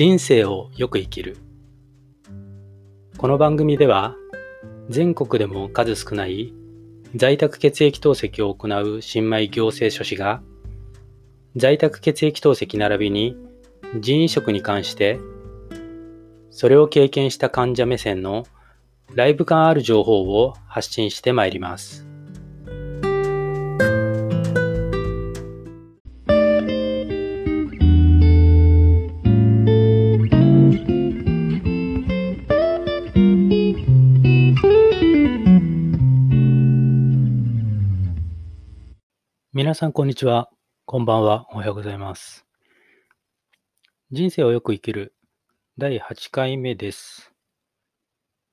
人生をよく生きるこの番組では全国でも数少ない在宅血液透析を行う新米行政書士が在宅血液透析並びに人移植に関してそれを経験した患者目線のライブ感ある情報を発信してまいります。皆さん、こんにちは。こんばんは。おはようございます。人生をよく生きる第8回目です。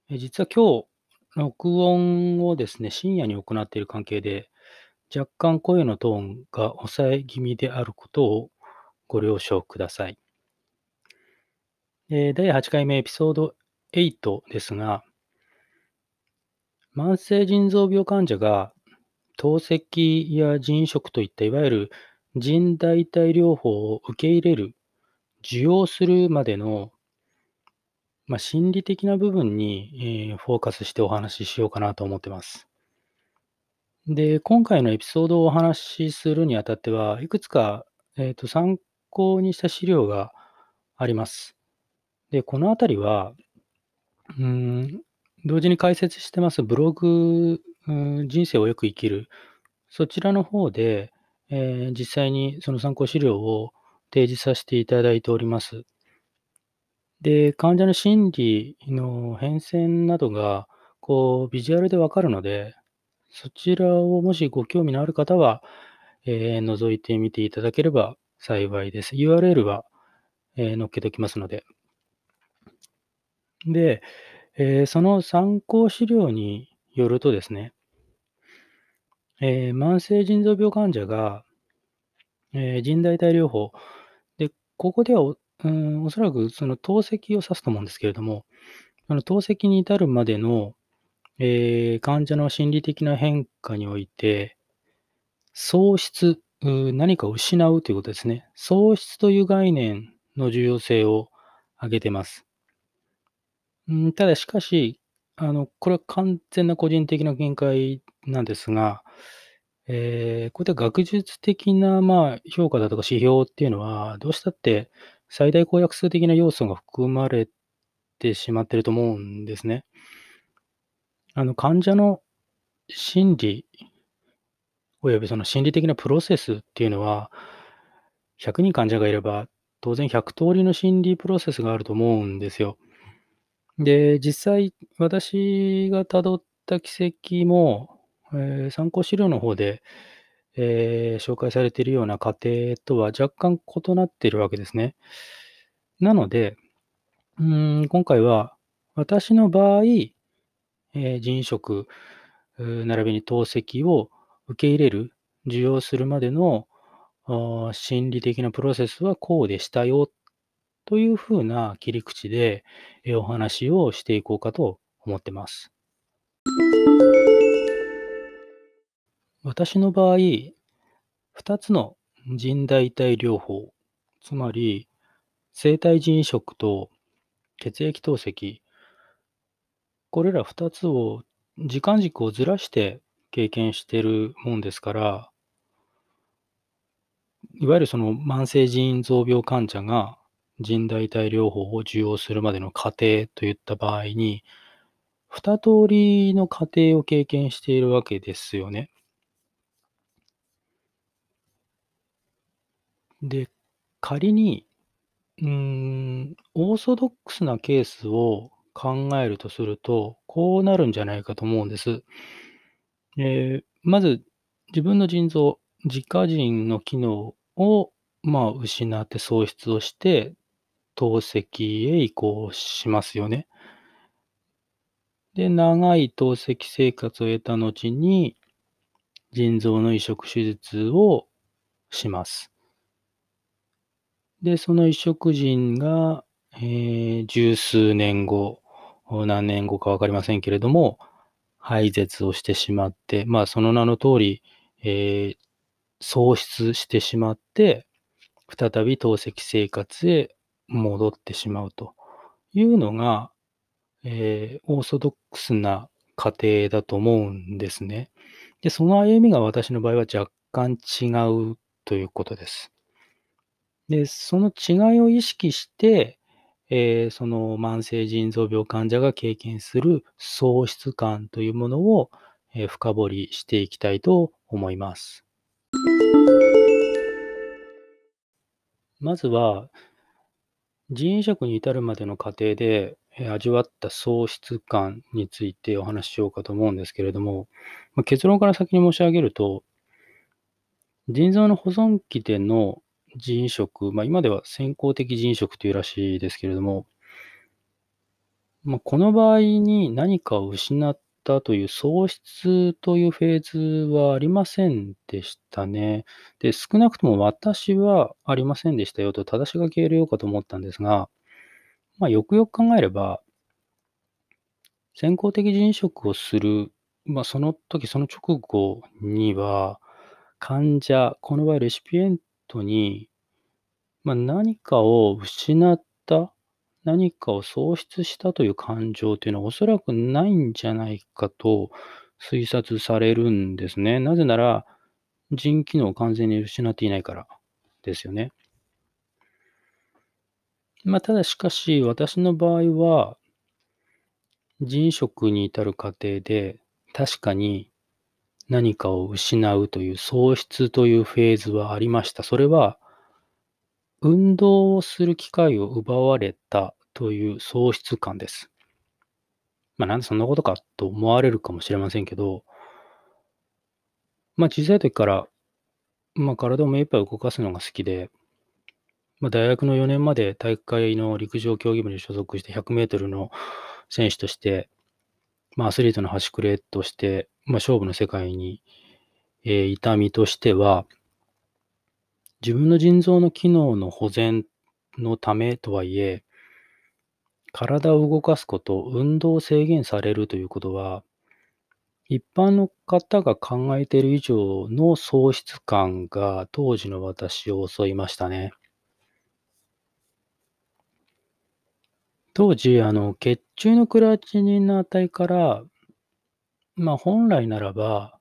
実は今日、録音をですね、深夜に行っている関係で、若干声のトーンが抑え気味であることをご了承ください。第8回目エピソード8ですが、慢性腎臓病患者が透析や腎移植といったいわゆる腎代替療法を受け入れる、受容するまでの、まあ、心理的な部分に、えー、フォーカスしてお話ししようかなと思ってます。で、今回のエピソードをお話しするにあたっては、いくつか、えーと、参考にした資料があります。で、このあたりは、うん、同時に解説してますブログうん、人生をよく生きる。そちらの方で、えー、実際にその参考資料を提示させていただいております。で、患者の心理の変遷などが、こう、ビジュアルでわかるので、そちらをもしご興味のある方は、えー、覗いてみていただければ幸いです。URL は、えー、載っけておきますので。で、えー、その参考資料によるとですね、えー、慢性腎臓病患者が、えー、腎代替療法。で、ここではお、うん、おそらくその透析を指すと思うんですけれども、その透析に至るまでの、えー、患者の心理的な変化において、喪失、う何かを失うということですね。喪失という概念の重要性を挙げてます。うん、ただしかし、あの、これは完全な個人的な見解なんですが、えー、こういった学術的な、まあ、評価だとか指標っていうのは、どうしたって最大公約数的な要素が含まれてしまってると思うんですね。あの、患者の心理、およびその心理的なプロセスっていうのは、100人患者がいれば、当然100通りの心理プロセスがあると思うんですよ。で、実際、私が辿った軌跡も、えー、参考資料の方で、えー、紹介されているような過程とは若干異なっているわけですね。なので、うん今回は私の場合、えー、腎移植並びに透析を受け入れる、受容するまでの心理的なプロセスはこうでしたよというふうな切り口でお話をしていこうかと思ってます。私の場合、2つの腎代替療法、つまり生体腎移植と血液透析、これら2つを時間軸をずらして経験しているもんですから、いわゆるその慢性腎臓病患者が腎代替療法を受容するまでの過程といった場合に、二通りの過程を経験しているわけですよね。で、仮に、うーん、オーソドックスなケースを考えるとすると、こうなるんじゃないかと思うんです。えー、まず、自分の腎臓、自家腎の機能を、まあ、失って喪失をして、透析へ移行しますよね。で、長い透析生活を得た後に、腎臓の移植手術をします。で、その移植人が、えー、十数年後、何年後かわかりませんけれども、廃絶をしてしまって、まあ、その名の通り、えー、喪失してしまって、再び透析生活へ戻ってしまうというのが、えー、オーソドックスな過程だと思うんですね。で、その歩みが私の場合は若干違うということです。で、その違いを意識して、えー、その慢性腎臓病患者が経験する喪失感というものを、えー、深掘りしていきたいと思います。まずは、腎移植に至るまでの過程で、え味わった喪失感についてお話ししようかと思うんですけれども、まあ、結論から先に申し上げると、腎臓の保存期での腎移植、まあ、今では先行的腎移植というらしいですけれども、まあ、この場合に何かを失ったという喪失というフェーズはありませんでしたね。で、少なくとも私はありませんでしたよと正し書き入れようかと思ったんですが、まあ、よくよく考えれば、先行的腎移植をする、まあ、その時、その直後には、患者、この場合レシピエントに、まあ、何かを失った、何かを喪失したという感情というのはおそらくないんじゃないかと推察されるんですね。なぜなら、腎機能を完全に失っていないからですよね。まあ、ただしかし、私の場合は、腎食に至る過程で、確かに何かを失うという喪失というフェーズはありました。それは、運動をする機会を奪われたという喪失感です。まあ、なんでそんなことかと思われるかもしれませんけど、まあ、小さい時から、まあ、体を目いっぱい動かすのが好きで、まあ、大学の4年まで大会の陸上競技部に所属して100メートルの選手として、まあ、アスリートの端くれとして、まあ、勝負の世界に、えー、いた身としては、自分の腎臓の機能の保全のためとはいえ、体を動かすこと、運動を制限されるということは、一般の方が考えている以上の喪失感が当時の私を襲いましたね。当時、あの、血中のクラチニンの値から、まあ、本来ならば、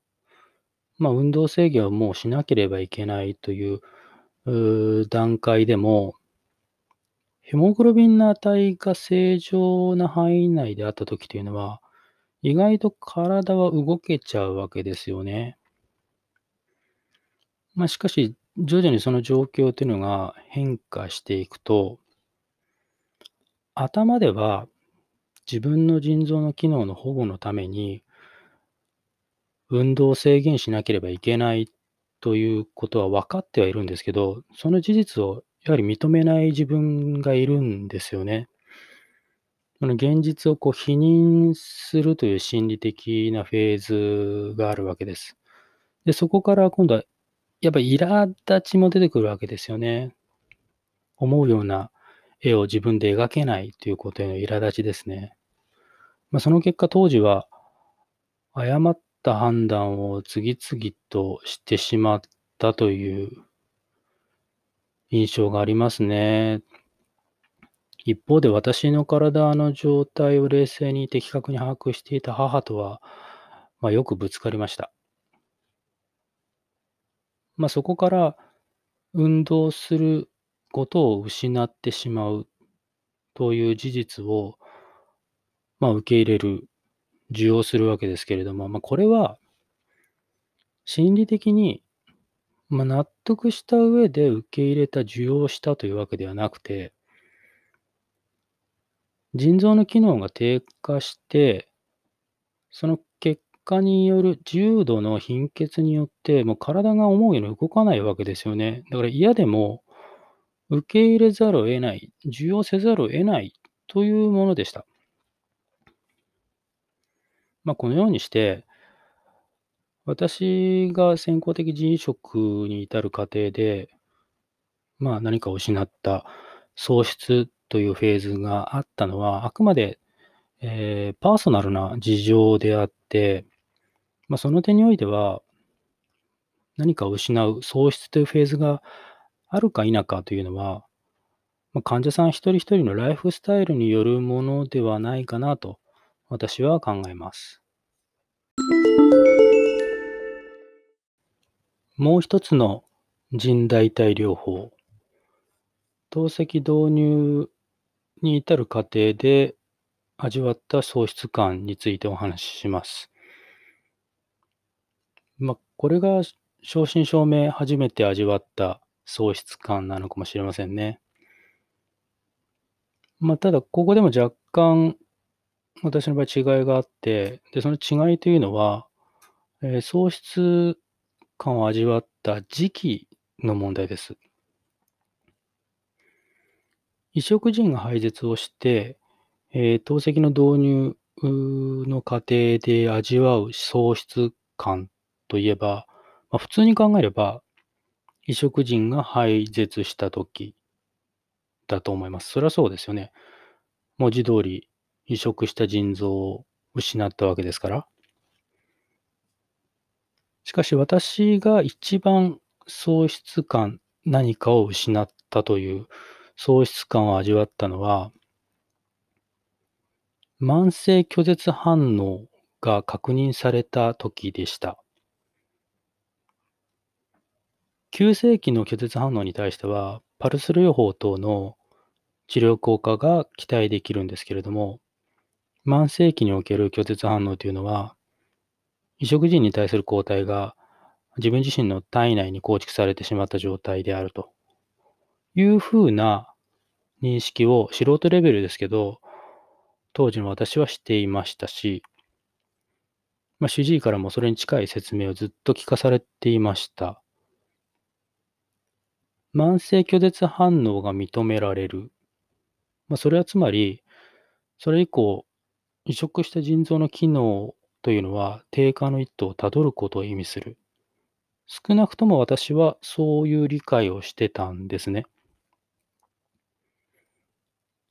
まあ、運動制限をもうしなければいけないというう段階でも、ヘモグロビンの値が正常な範囲内であったときというのは、意外と体は動けちゃうわけですよね。まあ、しかし、徐々にその状況というのが変化していくと、頭では自分の腎臓の機能の保護のために運動を制限しなければいけないということは分かってはいるんですけど、その事実をやはり認めない自分がいるんですよね。この現実をこう否認するという心理的なフェーズがあるわけです。で、そこから今度はやっぱり苛立ちも出てくるわけですよね。思うような絵を自分で描けないということへの苛立ちですね。まあ、その結果、当時は誤った判断を次々としてしまったという印象がありますね。一方で私の体の状態を冷静に的確に把握していた母とは、まあ、よくぶつかりました。まあ、そこから運動することを失ってしまうという事実を、まあ、受け入れる、受容するわけですけれども、まあ、これは心理的に、まあ、納得した上で受け入れた、受容したというわけではなくて、腎臓の機能が低下して、その結果による重度の貧血によって、もう体が思うように動かないわけですよね。だから嫌でも、受け入れざるを得ない、受容せざるを得ないというものでした。まあ、このようにして、私が先行的人職に至る過程で、まあ、何かを失った喪失というフェーズがあったのは、あくまで、えー、パーソナルな事情であって、まあ、その点においては、何かを失う喪失というフェーズがあるか否かというのは、まあ、患者さん一人一人のライフスタイルによるものではないかなと私は考えます。もう一つの人代替療法、透析導入に至る過程で味わった喪失感についてお話しします。まあ、これが正真正銘初めて味わった喪失感なのかもしれませんね。まあ、ただ、ここでも若干私の場合違いがあって、で、その違いというのは、えー、喪失感を味わった時期の問題です。移植人が廃絶をして、えー、透析の導入の過程で味わう喪失感といえば、まあ、普通に考えれば、移植人が廃絶した時だと思います。それはそうですよね。文字通り移植した腎臓を失ったわけですから。しかし私が一番喪失感、何かを失ったという喪失感を味わったのは、慢性拒絶反応が確認された時でした。急性期の拒絶反応に対しては、パルス療法等の治療効果が期待できるんですけれども、慢性期における拒絶反応というのは、移植人に対する抗体が自分自身の体内に構築されてしまった状態であるというふうな認識を素人レベルですけど、当時の私はしていましたし、まあ、主治医からもそれに近い説明をずっと聞かされていました。慢性拒絶反応が認められる。まあ、それはつまり、それ以降、移植した腎臓の機能というのは低下の一途をたどることを意味する。少なくとも私はそういう理解をしてたんですね。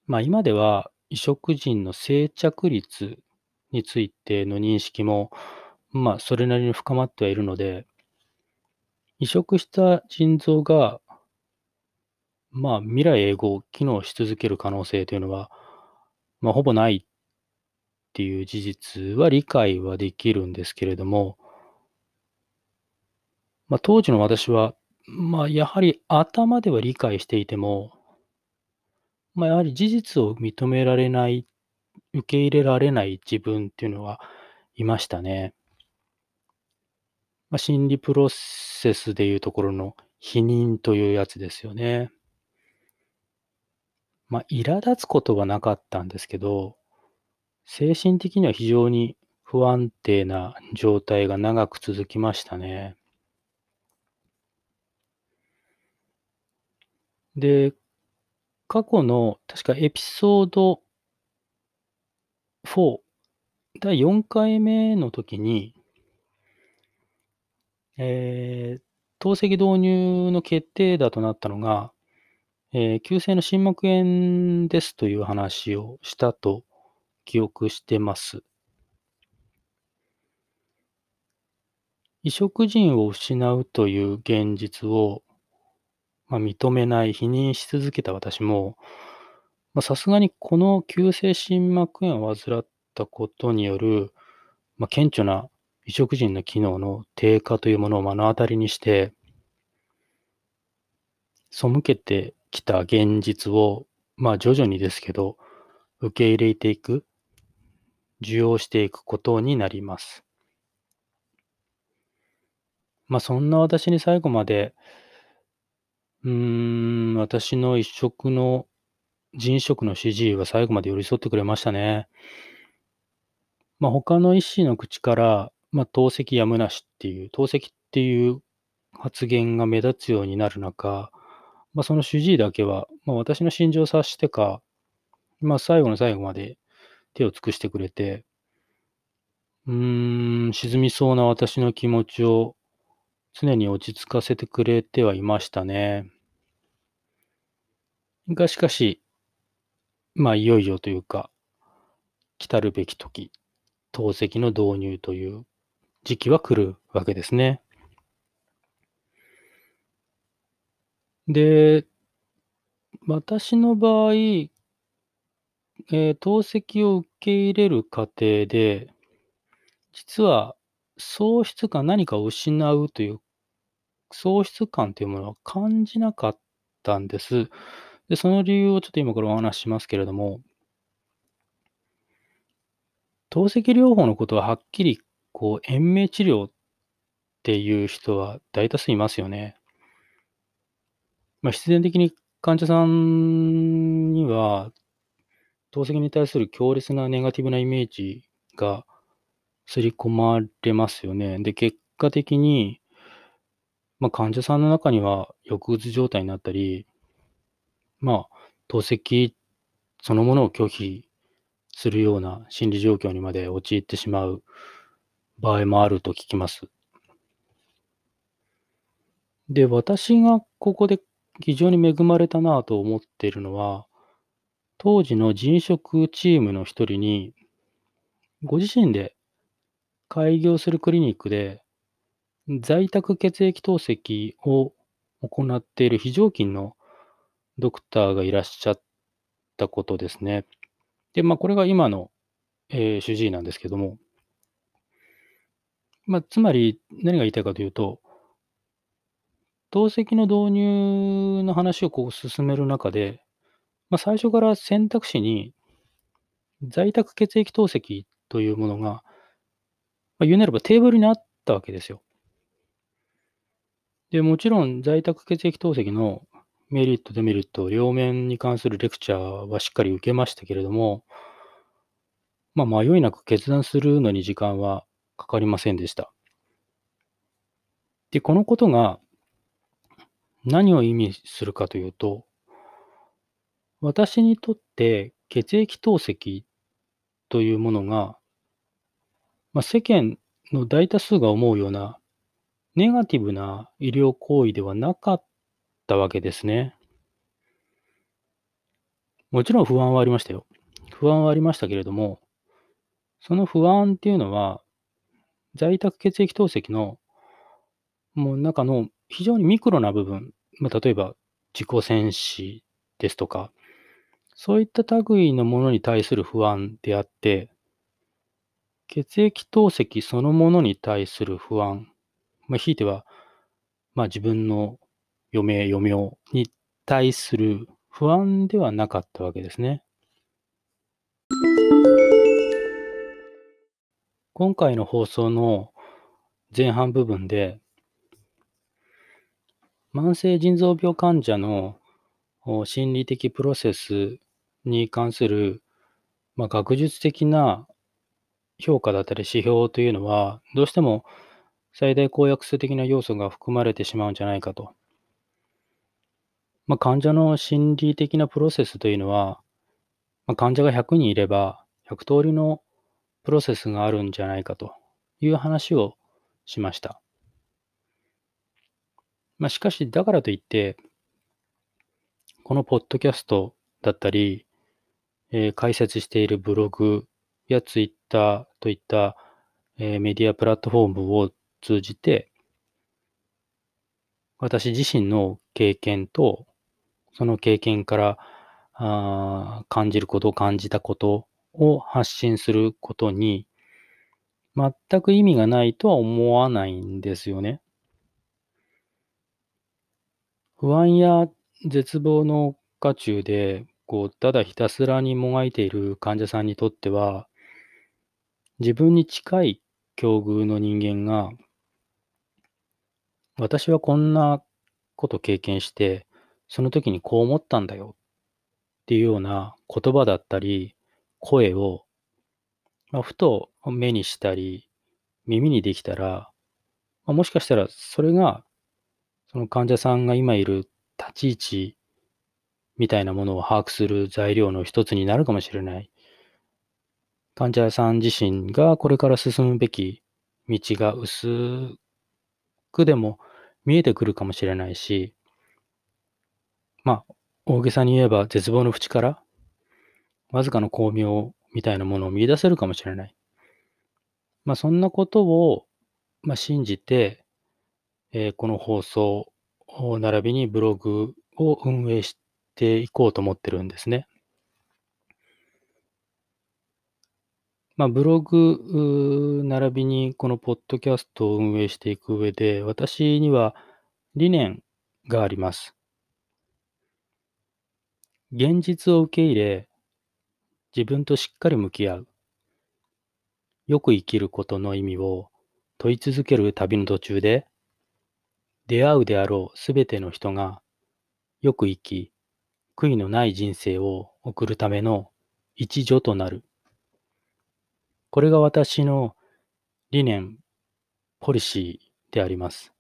まあ今では移植人の生着率についての認識も、まあそれなりに深まってはいるので、移植した腎臓が、まあ未来永劫機能し続ける可能性というのは、まあほぼないっていう事実は理解はできるんですけれども、まあ、当時の私は、まあ、やはり頭では理解していても、まあ、やはり事実を認められない、受け入れられない自分っていうのはいましたね。まあ、心理プロセスでいうところの否認というやつですよね。まあ、苛立つことはなかったんですけど、精神的には非常に不安定な状態が長く続きましたね。で、過去の確かエピソード4、第4回目の時に、えー、透析導入の決定打となったのが、えー、急性の心膜炎ですという話をしたと記憶してます。移植人を失うという現実を、まあ、認めない、否認し続けた私も、さすがにこの急性心膜炎を患ったことによる、まあ、顕著な移植人の機能の低下というものを目の当たりにして、背けてきた現実を、まあ徐々にですけど、受け入れていく、受容していくことになります。まあそんな私に最後まで、うーん、私の一食の、人食の主治医は最後まで寄り添ってくれましたね。まあ他の医師の口から、まあ透析やむなしっていう、透析っていう発言が目立つようになる中、まあその主治医だけは、まあ私の心情を察してか、まあ最後の最後まで手を尽くしてくれて、うーん、沈みそうな私の気持ちを常に落ち着かせてくれてはいましたね。が、しかし、まあ、いよいよというか、来たるべき時、透析の導入という時期は来るわけですね。で私の場合、えー透析を受け入れる過程で、実は喪失感、何かを失うという喪失感というものは感じなかったんです。で、その理由をちょっと今からお話ししますけれども、透析療法のことははっきり、こう、延命治療っていう人は大多数いますよね。まあ、必然的に患者さんには、透析に対する強烈なネガティブなイメージが刷り込まれますよね。で、結果的に、まあ、患者さんの中には抑うつ状態になったり、まあ、透析そのものを拒否するような心理状況にまで陥ってしまう場合もあると聞きます。で、私がここで非常に恵まれたなと思っているのは、当時の人職チームの一人に、ご自身で開業するクリニックで、在宅血液透析を行っている非常勤のドクターがいらっしゃったことですね。で、まあ、これが今の、えー主治医なんですけども、まあ、つまり何が言いたいかというと、透析の導入の話をこう進める中で、まあ、最初から選択肢に在宅血液透析というものが、まあ、言うなればテーブルにあったわけですよ。で、もちろん在宅血液透析のメリット、デメリット、両面に関するレクチャーはしっかり受けましたけれども、まあ、迷いなく決断するのに時間はかかりませんでした。で、このことが何を意味するかというと、私にとって血液透析というものが、まあ、世間の大多数が思うようなネガティブな医療行為ではなかったわけですね。もちろん不安はありましたよ。不安はありましたけれども、その不安っていうのは、在宅血液透析のもう中の非常にミクロな部分、まあ、例えば自己戦士ですとか、そういった類のものに対する不安であって、血液透析そのものに対する不安、まあ、ひいては、まあ、自分の余命、余命に対する不安ではなかったわけですね。今回の放送の前半部分で、慢性腎臓病患者の心理的プロセスに関する、まあ、学術的な評価だったり指標というのは、どうしても最大公約数的な要素が含まれてしまうんじゃないかと。まあ、患者の心理的なプロセスというのは、まあ、患者が100人いれば、100通りのプロセスがあるんじゃないかという話をしました。まあ、しかし、だからといって、このポッドキャストだったり、えー解説しているブログやツイッターといった、えーメディアプラットフォームを通じて、私自身の経験と、その経験からあ感じること、感じたことを発信することに、全く意味がないとは思わないんですよね。不安や絶望の渦中で、こう、ただひたすらにもがいている患者さんにとっては、自分に近い境遇の人間が、私はこんなこと経験して、その時にこう思ったんだよっていうような言葉だったり、声を、まあ、ふと目にしたり、耳にできたら、まあもしかしたらそれが、その患者さんが今いる立ち位置みたいなものを把握する材料の一つになるかもしれない。患者さん自身がこれから進むべき道が薄くでも見えてくるかもしれないし、まあ、大げさに言えば絶望の淵からわずかの光明みたいなものを見出せるかもしれない。まあ、そんなことを、まあ、信じて、えこの放送、並びにブログを運営していこうと思ってるんですね。まあ、ブログ、並びにこのポッドキャストを運営していく上で、私には理念があります。現実を受け入れ、自分としっかり向き合う。よく生きることの意味を問い続ける旅の途中で、出会うであろうすべての人がよく生き、悔いのない人生を送るための一助となる。これが私の理念、ポリシーであります。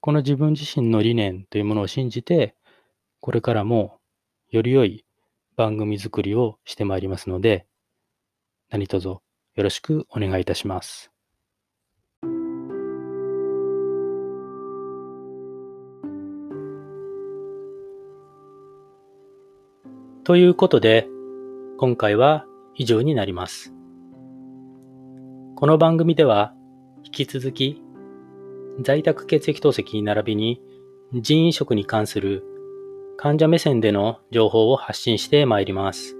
この自分自身の理念というものを信じて、これからもより良い番組作りをしてまいりますので、何卒よろしくお願いいたします。ということで、今回は以上になります。この番組では引き続き在宅血液透析並びに人員食に関する患者目線での情報を発信してまいります。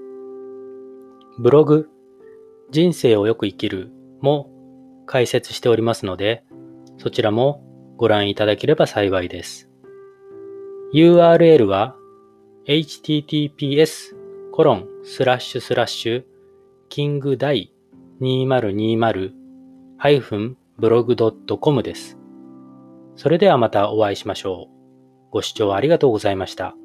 ブログ、人生をよく生きるも解説しておりますので、そちらもご覧いただければ幸いです。URL は https コロンスラッシュスラッシュキングダイ 2020-blog.com です。それではまたお会いしましょう。ご視聴ありがとうございました。